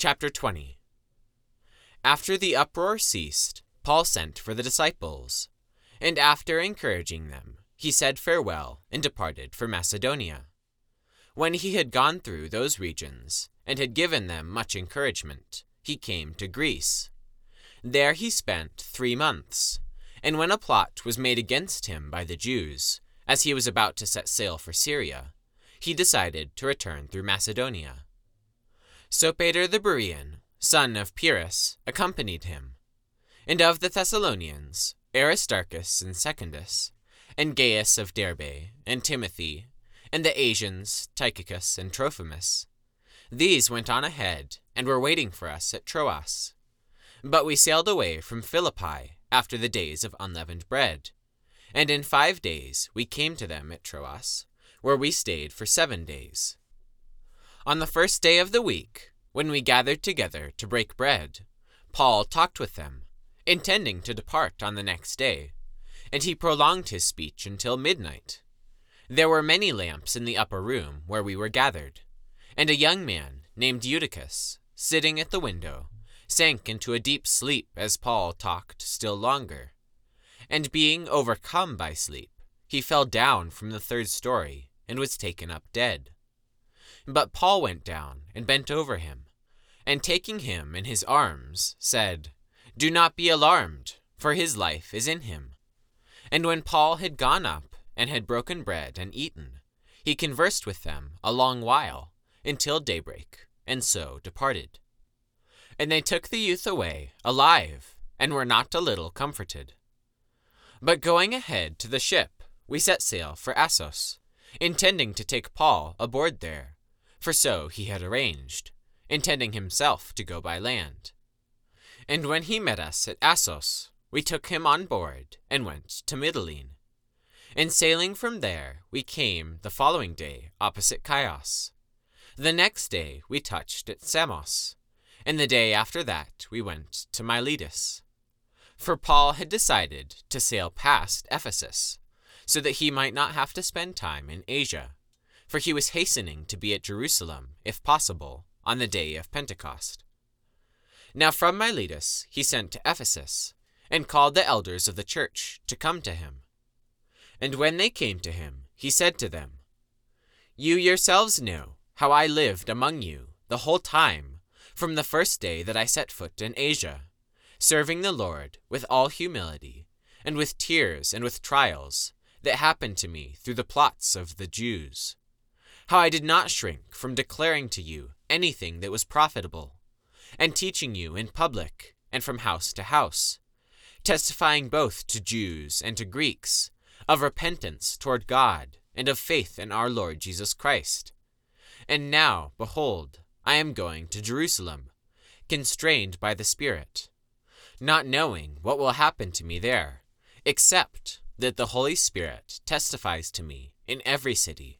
Chapter 20 After the uproar ceased, Paul sent for the disciples, and after encouraging them, he said farewell and departed for Macedonia. When he had gone through those regions, and had given them much encouragement, he came to Greece. There he spent three months, and when a plot was made against him by the Jews, as he was about to set sail for Syria, he decided to return through Macedonia. Sopater the Berean, son of Pyrrhus, accompanied him, and of the Thessalonians, Aristarchus and Secundus, and Gaius of Derbe, and Timothy, and the Asians, Tychicus and Trophimus. These went on ahead, and were waiting for us at Troas. But we sailed away from Philippi after the days of unleavened bread, and in five days we came to them at Troas, where we stayed for seven days. On the first day of the week, when we gathered together to break bread, Paul talked with them, intending to depart on the next day, and he prolonged his speech until midnight. There were many lamps in the upper room where we were gathered, and a young man named Eutychus, sitting at the window, sank into a deep sleep as Paul talked still longer. And being overcome by sleep, he fell down from the third story and was taken up dead. But Paul went down and bent over him, and taking him in his arms, said, Do not be alarmed, for his life is in him. And when Paul had gone up and had broken bread and eaten, he conversed with them a long while, until daybreak, and so departed. And they took the youth away, alive, and were not a little comforted. But going ahead to the ship, we set sail for Assos intending to take Paul aboard there, for so he had arranged, intending himself to go by land. And when he met us at Assos, we took him on board and went to Mytilene. And sailing from there, we came the following day opposite Chios. The next day we touched at Samos, and the day after that we went to Miletus. For Paul had decided to sail past Ephesus so that he might not have to spend time in Asia, for he was hastening to be at Jerusalem, if possible, on the day of Pentecost. Now from Miletus he sent to Ephesus, and called the elders of the church to come to him. And when they came to him, he said to them, You yourselves know how I lived among you the whole time, from the first day that I set foot in Asia, serving the Lord with all humility, and with tears and with trials, that happened to me through the plots of the Jews. How I did not shrink from declaring to you anything that was profitable, and teaching you in public and from house to house, testifying both to Jews and to Greeks of repentance toward God and of faith in our Lord Jesus Christ. And now, behold, I am going to Jerusalem, constrained by the Spirit, not knowing what will happen to me there, except that the Holy Spirit testifies to me in every city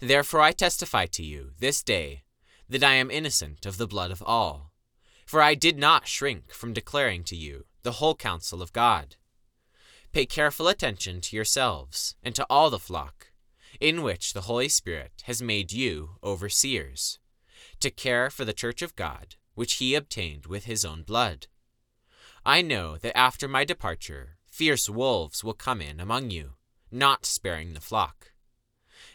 Therefore I testify to you this day that I am innocent of the blood of all, for I did not shrink from declaring to you the whole counsel of God. Pay careful attention to yourselves and to all the flock, in which the Holy Spirit has made you overseers, to care for the church of God, which he obtained with his own blood. I know that after my departure, fierce wolves will come in among you not sparing the flock.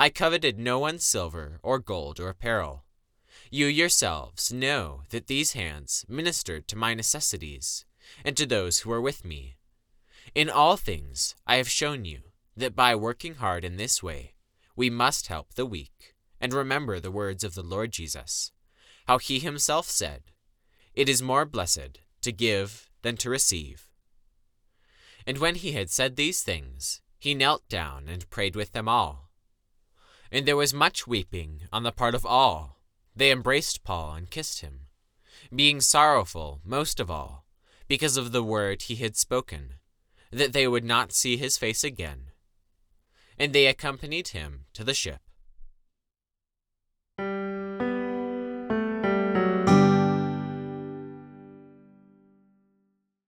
I coveted no one's silver or gold or apparel. You yourselves know that these hands ministered to my necessities, and to those who were with me, In all things, I have shown you that by working hard in this way, we must help the weak and remember the words of the Lord Jesus, how he himself said, It is more blessed to give than to receive. And when he had said these things, he knelt down and prayed with them all. And there was much weeping on the part of all. They embraced Paul and kissed him, being sorrowful most of all, because of the word he had spoken, that they would not see his face again. And they accompanied him to the ship.